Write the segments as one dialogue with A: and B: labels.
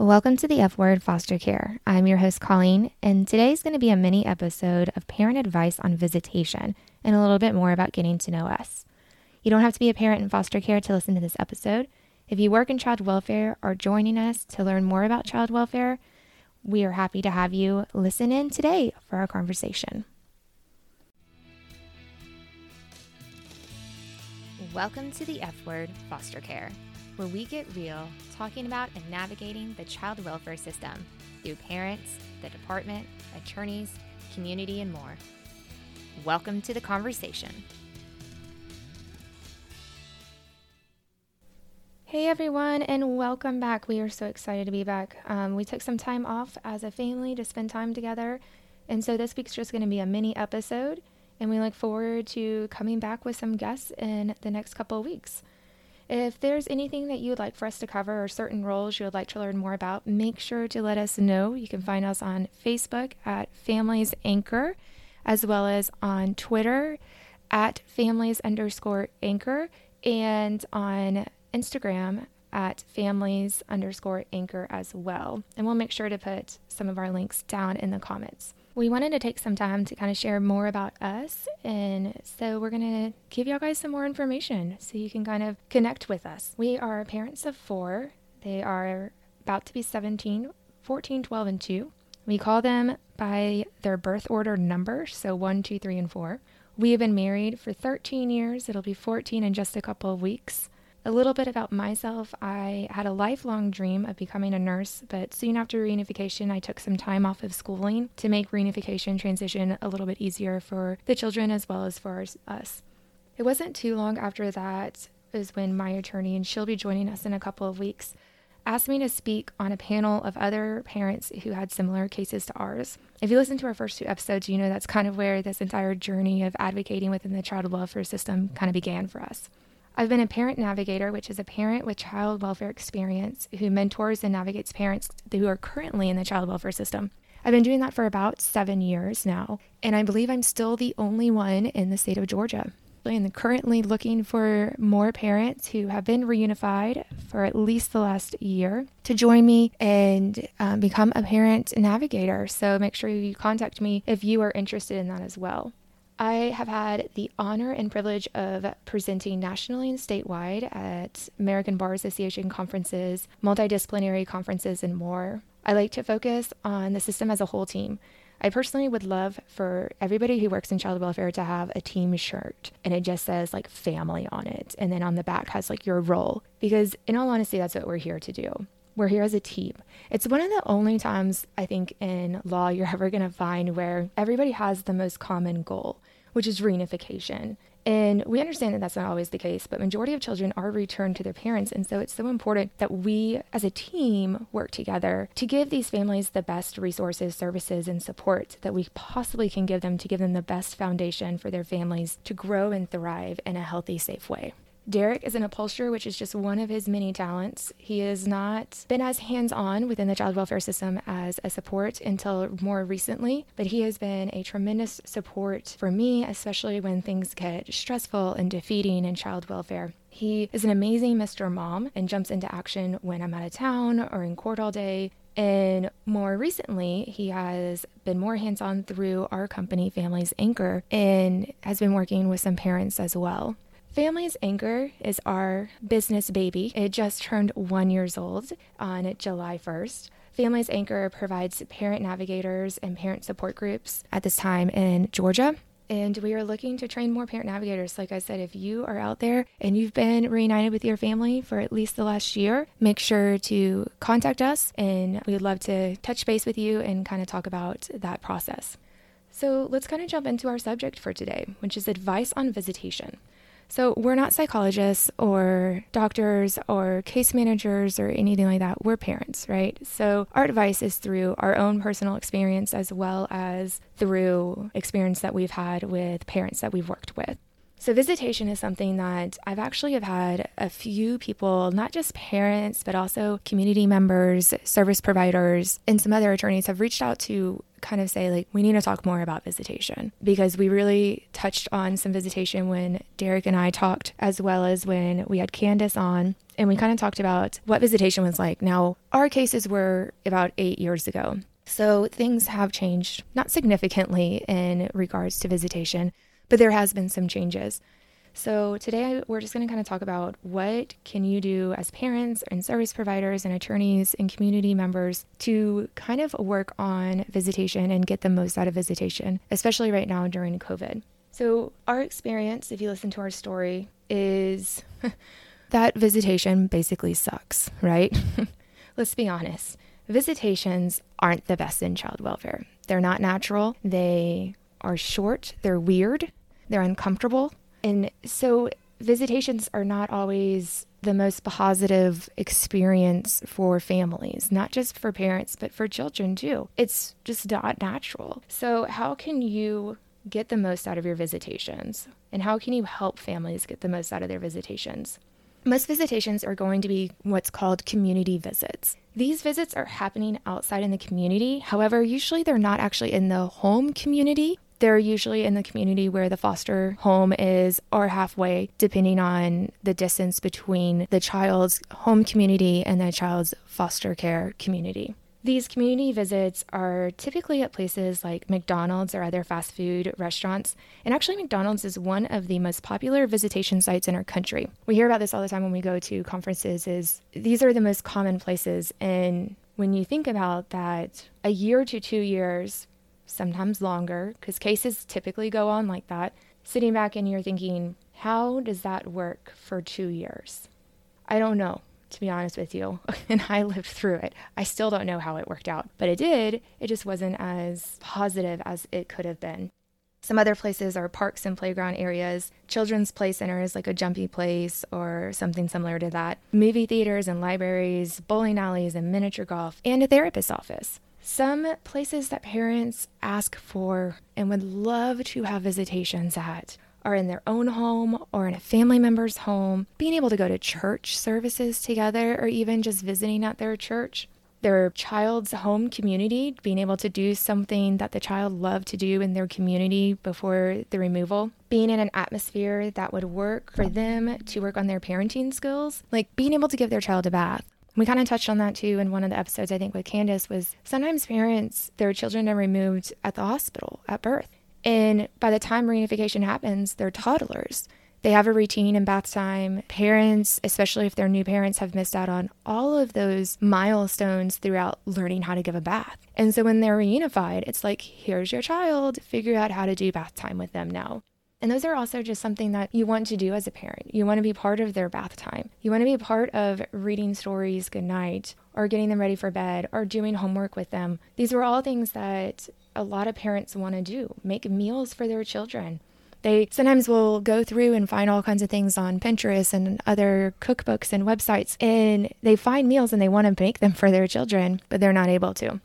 A: Welcome to the F Word Foster Care. I'm your host, Colleen, and today's going to be a mini episode of parent advice on visitation and a little bit more about getting to know us. You don't have to be a parent in foster care to listen to this episode. If you work in child welfare or joining us to learn more about child welfare, we are happy to have you listen in today for our conversation. Welcome to the F Word Foster Care where we get real talking about and navigating the child welfare system through parents, the department, attorneys, community, and more. Welcome to the conversation. Hey everyone, and welcome back. We are so excited to be back. Um, we took some time off as a family to spend time together, and so this week's just going to be a mini episode, and we look forward to coming back with some guests in the next couple of weeks. If there's anything that you would like for us to cover or certain roles you would like to learn more about, make sure to let us know. You can find us on Facebook at Families Anchor, as well as on Twitter at Families underscore Anchor, and on Instagram at families underscore anchor as well. And we'll make sure to put some of our links down in the comments we wanted to take some time to kind of share more about us. And so we're going to give y'all guys some more information so you can kind of connect with us. We are parents of four. They are about to be 17, 14, 12, and 2. We call them by their birth order number, so 1, 2, 3, and 4. We have been married for 13 years. It'll be 14 in just a couple of weeks. A little bit about myself I had a lifelong dream of becoming a nurse, but soon after reunification, I took some time off of schooling to make reunification transition a little bit easier for the children as well as for us. It wasn't too long after that is when my attorney, and she'll be joining us in a couple of weeks, asked me to speak on a panel of other parents who had similar cases to ours. If you listen to our first two episodes, you know that's kind of where this entire journey of advocating within the child welfare system kind of began for us. I've been a parent navigator, which is a parent with child welfare experience who mentors and navigates parents who are currently in the child welfare system. I've been doing that for about seven years now, and I believe I'm still the only one in the state of Georgia. I'm currently looking for more parents who have been reunified for at least the last year to join me and um, become a parent navigator. So make sure you contact me if you are interested in that as well. I have had the honor and privilege of presenting nationally and statewide at American Bar Association conferences, multidisciplinary conferences, and more. I like to focus on the system as a whole team. I personally would love for everybody who works in child welfare to have a team shirt and it just says like family on it. And then on the back has like your role. Because in all honesty, that's what we're here to do. We're here as a team. It's one of the only times I think in law you're ever going to find where everybody has the most common goal which is reunification. And we understand that that's not always the case, but majority of children are returned to their parents. And so it's so important that we as a team work together to give these families the best resources, services, and support that we possibly can give them to give them the best foundation for their families to grow and thrive in a healthy, safe way. Derek is an upholsterer, which is just one of his many talents. He has not been as hands on within the child welfare system as a support until more recently, but he has been a tremendous support for me, especially when things get stressful and defeating in child welfare. He is an amazing Mr. Mom and jumps into action when I'm out of town or in court all day. And more recently, he has been more hands on through our company, Families Anchor, and has been working with some parents as well. Families Anchor is our business baby. It just turned one years old on July 1st. Families Anchor provides parent navigators and parent support groups at this time in Georgia. And we are looking to train more parent navigators. Like I said, if you are out there and you've been reunited with your family for at least the last year, make sure to contact us and we would love to touch base with you and kind of talk about that process. So let's kind of jump into our subject for today, which is advice on visitation. So, we're not psychologists or doctors or case managers or anything like that. We're parents, right? So, our advice is through our own personal experience as well as through experience that we've had with parents that we've worked with. So visitation is something that I've actually have had a few people, not just parents, but also community members, service providers, and some other attorneys have reached out to kind of say like we need to talk more about visitation because we really touched on some visitation when Derek and I talked as well as when we had Candace on and we kind of talked about what visitation was like. Now, our cases were about eight years ago. So things have changed, not significantly in regards to visitation, but there has been some changes. So today we're just going to kind of talk about what can you do as parents and service providers and attorneys and community members to kind of work on visitation and get the most out of visitation, especially right now during COVID. So our experience, if you listen to our story, is that visitation basically sucks, right? Let's be honest. Visitations aren't the best in child welfare. They're not natural. They are short. They're weird. They're uncomfortable. And so visitations are not always the most positive experience for families, not just for parents, but for children too. It's just not natural. So, how can you get the most out of your visitations? And how can you help families get the most out of their visitations? Most visitations are going to be what's called community visits. These visits are happening outside in the community. However, usually they're not actually in the home community. They're usually in the community where the foster home is or halfway, depending on the distance between the child's home community and the child's foster care community. These community visits are typically at places like McDonald's or other fast food restaurants. And actually, McDonald's is one of the most popular visitation sites in our country. We hear about this all the time when we go to conferences is these are the most common places and when you think about that a year to 2 years, sometimes longer because cases typically go on like that, sitting back and you're thinking, how does that work for 2 years? I don't know to be honest with you. And I lived through it. I still don't know how it worked out, but it did. It just wasn't as positive as it could have been. Some other places are parks and playground areas, children's play centers like a jumpy place or something similar to that, movie theaters and libraries, bowling alleys and miniature golf, and a therapist's office. Some places that parents ask for and would love to have visitations at are in their own home or in a family member's home, being able to go to church services together or even just visiting at their church. Their child's home community, being able to do something that the child loved to do in their community before the removal. Being in an atmosphere that would work for them to work on their parenting skills, like being able to give their child a bath, we kind of touched on that too in one of the episodes, I think, with Candace, was sometimes parents, their children are removed at the hospital at birth. And by the time reunification happens, they're toddlers. They have a routine in bath time. Parents, especially if they're new parents, have missed out on all of those milestones throughout learning how to give a bath. And so when they're reunified, it's like, here's your child, figure out how to do bath time with them now. And those are also just something that you want to do as a parent. You want to be part of their bath time. You want to be part of reading stories goodnight or getting them ready for bed or doing homework with them. These are all things that a lot of parents want to do make meals for their children. They sometimes will go through and find all kinds of things on Pinterest and other cookbooks and websites, and they find meals and they want to make them for their children, but they're not able to.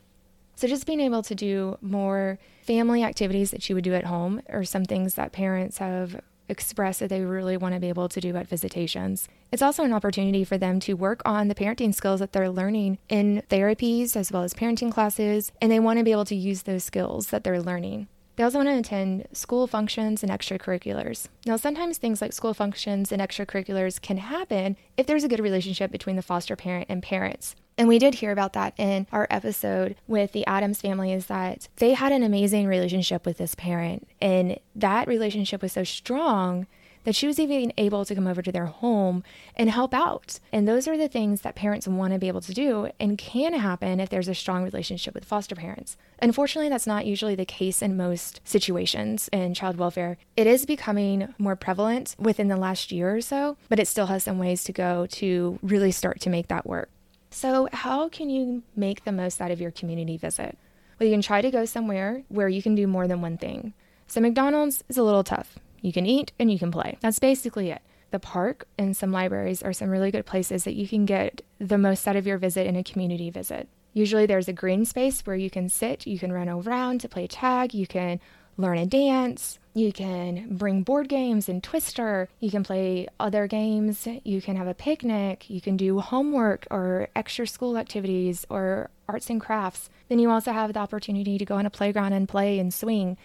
A: So, just being able to do more family activities that you would do at home or some things that parents have expressed that they really want to be able to do at visitations. It's also an opportunity for them to work on the parenting skills that they're learning in therapies as well as parenting classes, and they want to be able to use those skills that they're learning. They also want to attend school functions and extracurriculars. Now, sometimes things like school functions and extracurriculars can happen if there's a good relationship between the foster parent and parents. And we did hear about that in our episode with the Adams family is that they had an amazing relationship with this parent. And that relationship was so strong that she was even able to come over to their home and help out. And those are the things that parents want to be able to do and can happen if there's a strong relationship with foster parents. Unfortunately, that's not usually the case in most situations in child welfare. It is becoming more prevalent within the last year or so, but it still has some ways to go to really start to make that work. So, how can you make the most out of your community visit? Well, you can try to go somewhere where you can do more than one thing. So, McDonald's is a little tough. You can eat and you can play. That's basically it. The park and some libraries are some really good places that you can get the most out of your visit in a community visit. Usually there's a green space where you can sit, you can run around to play tag, you can learn a dance, you can bring board games and Twister, you can play other games, you can have a picnic, you can do homework or extra school activities or arts and crafts. Then you also have the opportunity to go on a playground and play and swing.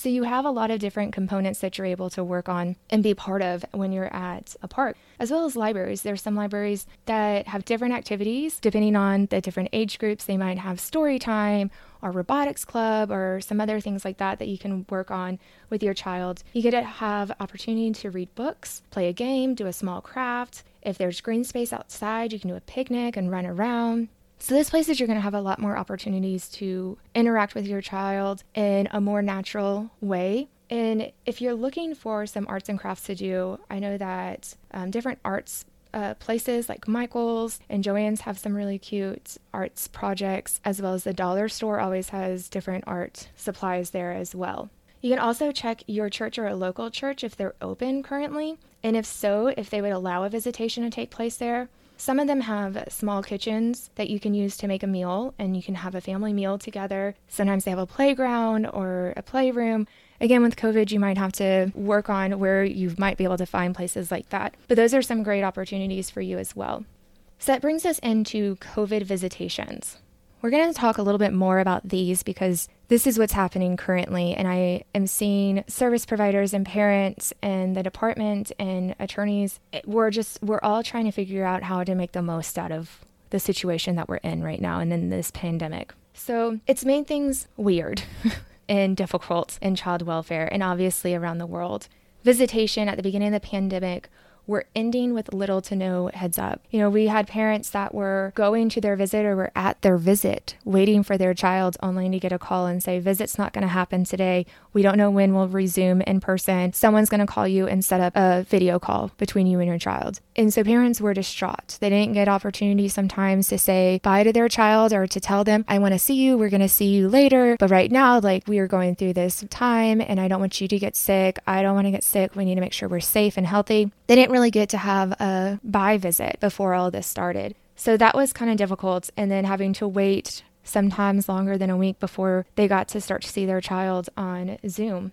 A: So you have a lot of different components that you're able to work on and be part of when you're at a park, as well as libraries. There's some libraries that have different activities depending on the different age groups. They might have story time or robotics club or some other things like that that you can work on with your child. You get to have opportunity to read books, play a game, do a small craft. If there's green space outside, you can do a picnic and run around. So, this places you're going to have a lot more opportunities to interact with your child in a more natural way. And if you're looking for some arts and crafts to do, I know that um, different arts uh, places like Michael's and Joann's have some really cute arts projects, as well as the dollar store always has different art supplies there as well. You can also check your church or a local church if they're open currently, and if so, if they would allow a visitation to take place there. Some of them have small kitchens that you can use to make a meal, and you can have a family meal together. Sometimes they have a playground or a playroom. Again, with COVID, you might have to work on where you might be able to find places like that. But those are some great opportunities for you as well. So that brings us into COVID visitations. We're going to talk a little bit more about these because this is what's happening currently. And I am seeing service providers and parents and the department and attorneys. Eh, we're just, we're all trying to figure out how to make the most out of the situation that we're in right now and in this pandemic. So it's made things weird and difficult in child welfare and obviously around the world. Visitation at the beginning of the pandemic were ending with little to no heads up. You know, we had parents that were going to their visit or were at their visit waiting for their child only to get a call and say, Visit's not going to happen today. We don't know when we'll resume in person. Someone's going to call you and set up a video call between you and your child. And so parents were distraught. They didn't get opportunities sometimes to say bye to their child or to tell them, I want to see you. We're going to see you later. But right now, like we are going through this time and I don't want you to get sick. I don't want to get sick. We need to make sure we're safe and healthy. They didn't really get to have a bye visit before all this started. So that was kind of difficult. And then having to wait sometimes longer than a week before they got to start to see their child on Zoom.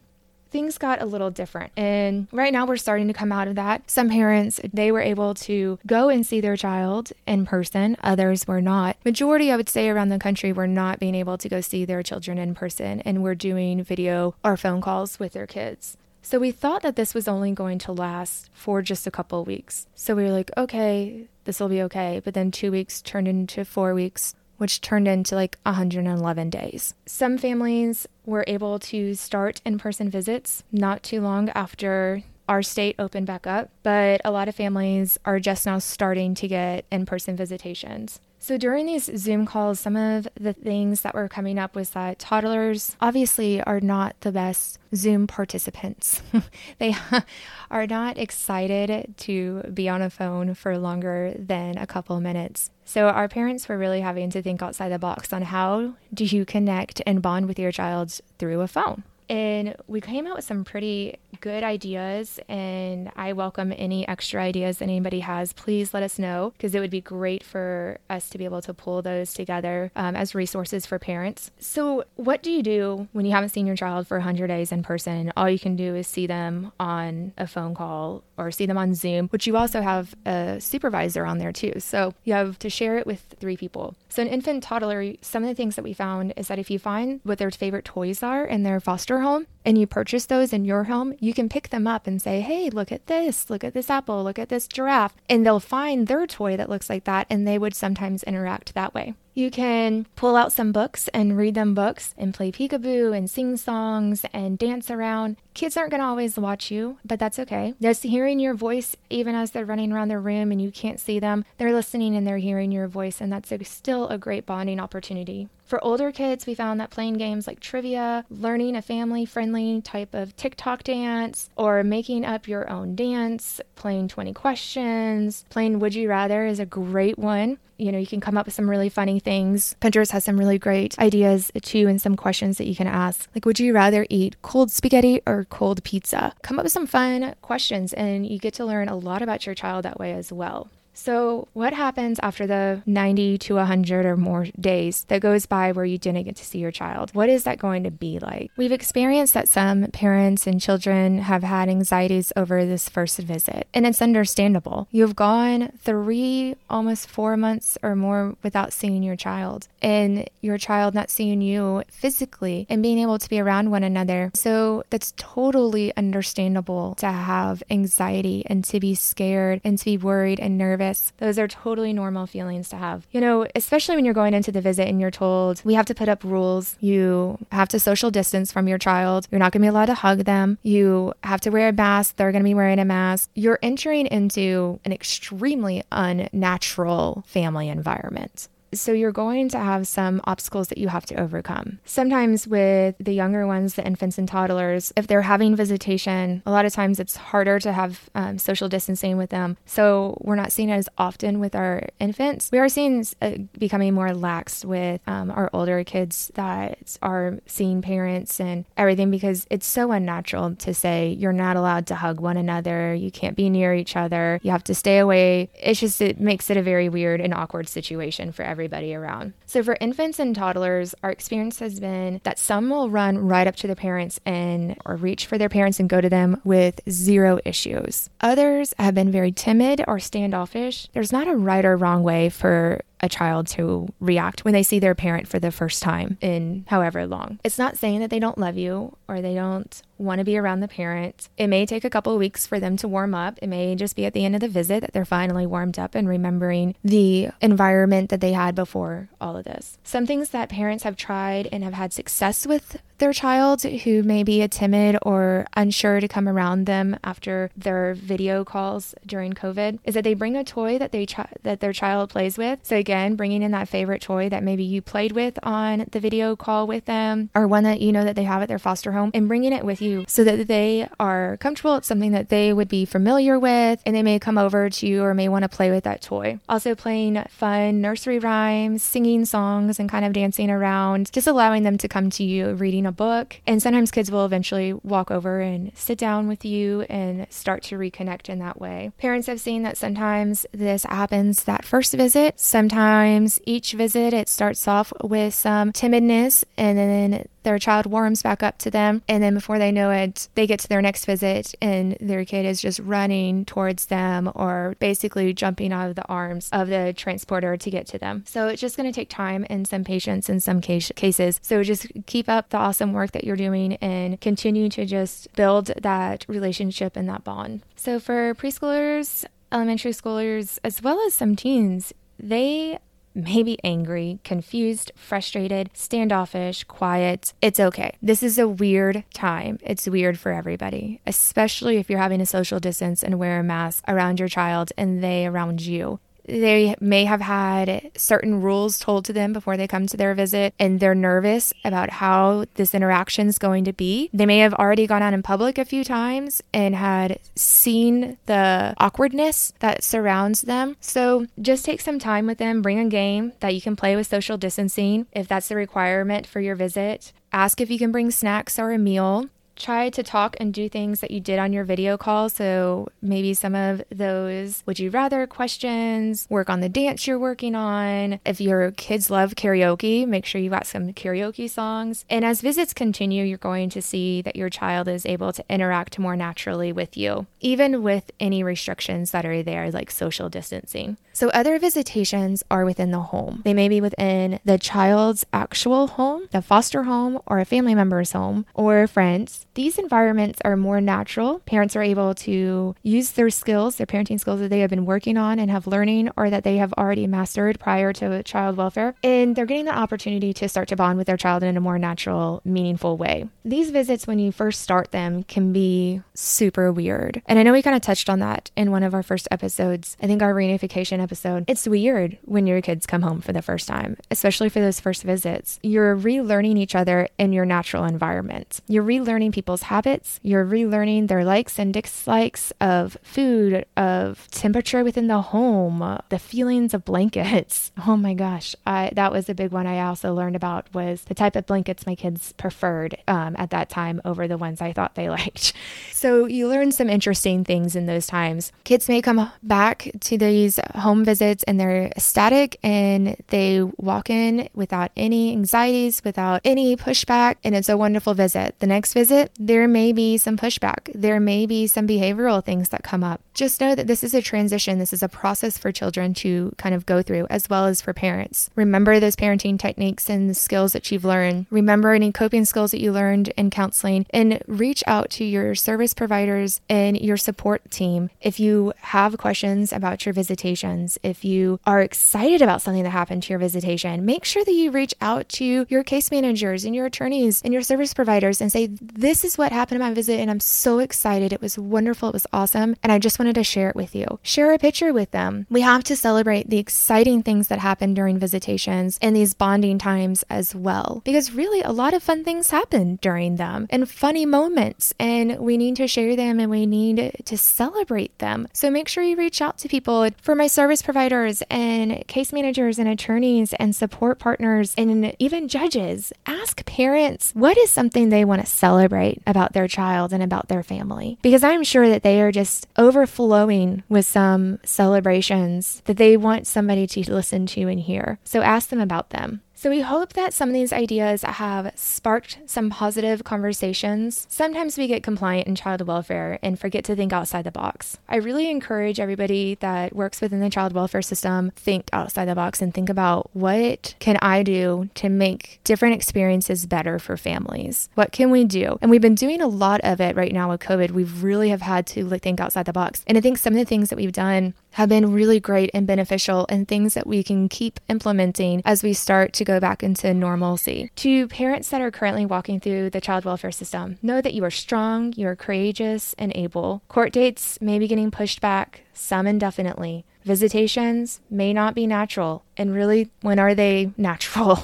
A: Things got a little different. And right now we're starting to come out of that. Some parents, they were able to go and see their child in person, others were not. Majority, I would say, around the country were not being able to go see their children in person and were doing video or phone calls with their kids. So we thought that this was only going to last for just a couple weeks. So we were like, okay, this will be okay. But then two weeks turned into four weeks, which turned into like 111 days. Some families were able to start in person visits not too long after our state opened back up, but a lot of families are just now starting to get in person visitations. So during these Zoom calls, some of the things that were coming up was that toddlers obviously are not the best Zoom participants. they are not excited to be on a phone for longer than a couple minutes. So our parents were really having to think outside the box on how do you connect and bond with your child through a phone. And we came out with some pretty good ideas, and I welcome any extra ideas that anybody has. Please let us know because it would be great for us to be able to pull those together um, as resources for parents. So, what do you do when you haven't seen your child for 100 days in person? All you can do is see them on a phone call or see them on Zoom, which you also have a supervisor on there too. So, you have to share it with three people. So, an infant toddler, some of the things that we found is that if you find what their favorite toys are in their foster home and you purchase those in your home, you can pick them up and say, Hey, look at this, look at this apple, look at this giraffe. And they'll find their toy that looks like that, and they would sometimes interact that way. You can pull out some books and read them books and play peekaboo and sing songs and dance around. Kids aren't going to always watch you, but that's okay. Just hearing your voice, even as they're running around their room and you can't see them, they're listening and they're hearing your voice, and that's a, still a great bonding opportunity. For older kids, we found that playing games like trivia, learning a family friendly type of TikTok dance, or making up your own dance, playing 20 questions, playing Would You Rather is a great one you know, you can come up with some really funny things. Pinterest has some really great ideas too and some questions that you can ask. Like, would you rather eat cold spaghetti or cold pizza? Come up with some fun questions and you get to learn a lot about your child that way as well. So, what happens after the 90 to 100 or more days that goes by where you didn't get to see your child? What is that going to be like? We've experienced that some parents and children have had anxieties over this first visit, and it's understandable. You've gone three, almost four months or more without seeing your child, and your child not seeing you physically and being able to be around one another. So, that's totally understandable to have anxiety and to be scared and to be worried and nervous. Those are totally normal feelings to have. You know, especially when you're going into the visit and you're told, we have to put up rules. You have to social distance from your child. You're not going to be allowed to hug them. You have to wear a mask. They're going to be wearing a mask. You're entering into an extremely unnatural family environment. So you're going to have some obstacles that you have to overcome. Sometimes with the younger ones, the infants and toddlers, if they're having visitation, a lot of times it's harder to have um, social distancing with them. So we're not seeing it as often with our infants. We are seeing uh, becoming more lax with um, our older kids that are seeing parents and everything because it's so unnatural to say you're not allowed to hug one another, you can't be near each other, you have to stay away. It's just, it makes it a very weird and awkward situation for everyone everybody around. So for infants and toddlers, our experience has been that some will run right up to their parents and or reach for their parents and go to them with zero issues. Others have been very timid or standoffish. There's not a right or wrong way for a child to react when they see their parent for the first time in however long. It's not saying that they don't love you or they don't want to be around the parent. It may take a couple of weeks for them to warm up. It may just be at the end of the visit that they're finally warmed up and remembering the environment that they had before all of this. Some things that parents have tried and have had success with their child who may be a timid or unsure to come around them after their video calls during COVID is that they bring a toy that they ch- that their child plays with. So again, bringing in that favorite toy that maybe you played with on the video call with them or one that you know that they have at their foster home and bringing it with you so that they are comfortable. It's something that they would be familiar with and they may come over to you or may want to play with that toy. Also playing fun nursery rhymes, singing songs and kind of dancing around, just allowing them to come to you reading a book. And sometimes kids will eventually walk over and sit down with you and start to reconnect in that way. Parents have seen that sometimes this happens that first visit. Sometimes each visit it starts off with some timidness and then their child warms back up to them. And then before they know it, they get to their next visit and their kid is just running towards them or basically jumping out of the arms of the transporter to get to them. So it's just going to take time and some patience in some case- cases. So just keep up the awesome work that you're doing and continue to just build that relationship and that bond. So for preschoolers, elementary schoolers, as well as some teens, they maybe angry, confused, frustrated, standoffish, quiet. It's okay. This is a weird time. It's weird for everybody, especially if you're having a social distance and wear a mask around your child and they around you they may have had certain rules told to them before they come to their visit and they're nervous about how this interaction is going to be. They may have already gone out in public a few times and had seen the awkwardness that surrounds them. So just take some time with them, bring a game that you can play with social distancing if that's the requirement for your visit. Ask if you can bring snacks or a meal try to talk and do things that you did on your video call. So maybe some of those would you rather questions, work on the dance you're working on. If your kids love karaoke, make sure you got some karaoke songs. And as visits continue, you're going to see that your child is able to interact more naturally with you, even with any restrictions that are there, like social distancing. So other visitations are within the home. They may be within the child's actual home, the foster home, or a family member's home, or friends. These environments are more natural. Parents are able to use their skills, their parenting skills that they have been working on and have learning or that they have already mastered prior to child welfare. And they're getting the opportunity to start to bond with their child in a more natural, meaningful way. These visits, when you first start them, can be super weird. And I know we kind of touched on that in one of our first episodes. I think our reunification episode, it's weird when your kids come home for the first time, especially for those first visits. You're relearning each other in your natural environment. You're relearning people's habits. You're relearning their likes and dislikes of food, of temperature within the home, the feelings of blankets. Oh my gosh, I, that was a big one I also learned about was the type of blankets my kids preferred um, at that time over the ones I thought they liked. So you learn some interesting things in those times. Kids may come back to these home visits and they're ecstatic and they walk in without any anxieties, without any pushback, and it's a wonderful visit. The next visit, there may be some pushback. There may be some behavioral things that come up. Just know that this is a transition. This is a process for children to kind of go through as well as for parents. Remember those parenting techniques and the skills that you've learned. Remember any coping skills that you learned in counseling and reach out to your service providers and your support team if you have questions about your visitations. If you are excited about something that happened to your visitation, make sure that you reach out to your case managers and your attorneys and your service providers and say, This is what happened at my visit, and I'm so excited. It was wonderful. It was awesome. And I just wanted to share it with you. Share a picture with them. We have to celebrate the exciting things that happen during visitations and these bonding times as well. Because really, a lot of fun things happen during them and funny moments, and we need to share them and we need to celebrate them. So make sure you reach out to people for my service providers and case managers and attorneys and support partners and even judges. Ask parents what is something they want to celebrate about their child and about their family. Because I'm sure that they are just overflowing with some celebrations that they want somebody to listen to and hear. So ask them about them. So, we hope that some of these ideas have sparked some positive conversations. Sometimes we get compliant in child welfare and forget to think outside the box. I really encourage everybody that works within the child welfare system think outside the box and think about what can I do to make different experiences better for families? What can we do? And we've been doing a lot of it right now with COVID. We really have had to think outside the box. And I think some of the things that we've done have been really great and beneficial and things that we can keep implementing as we start to go back into normalcy. To parents that are currently walking through the child welfare system, know that you are strong, you are courageous, and able. Court dates may be getting pushed back, some indefinitely. Visitations may not be natural, and really, when are they natural?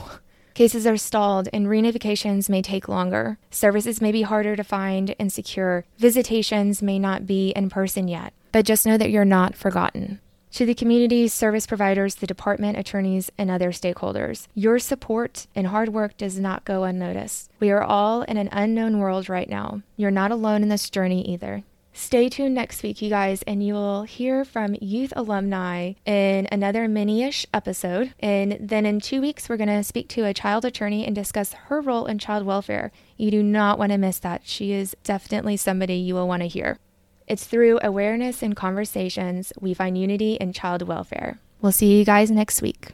A: Cases are stalled and reunifications may take longer. Services may be harder to find and secure. Visitations may not be in person yet but just know that you're not forgotten. To the community, service providers, the department, attorneys, and other stakeholders, your support and hard work does not go unnoticed. We are all in an unknown world right now. You're not alone in this journey either. Stay tuned next week, you guys, and you will hear from youth alumni in another mini ish episode. And then in two weeks, we're going to speak to a child attorney and discuss her role in child welfare. You do not want to miss that. She is definitely somebody you will want to hear. It's through awareness and conversations we find unity in child welfare. We'll see you guys next week.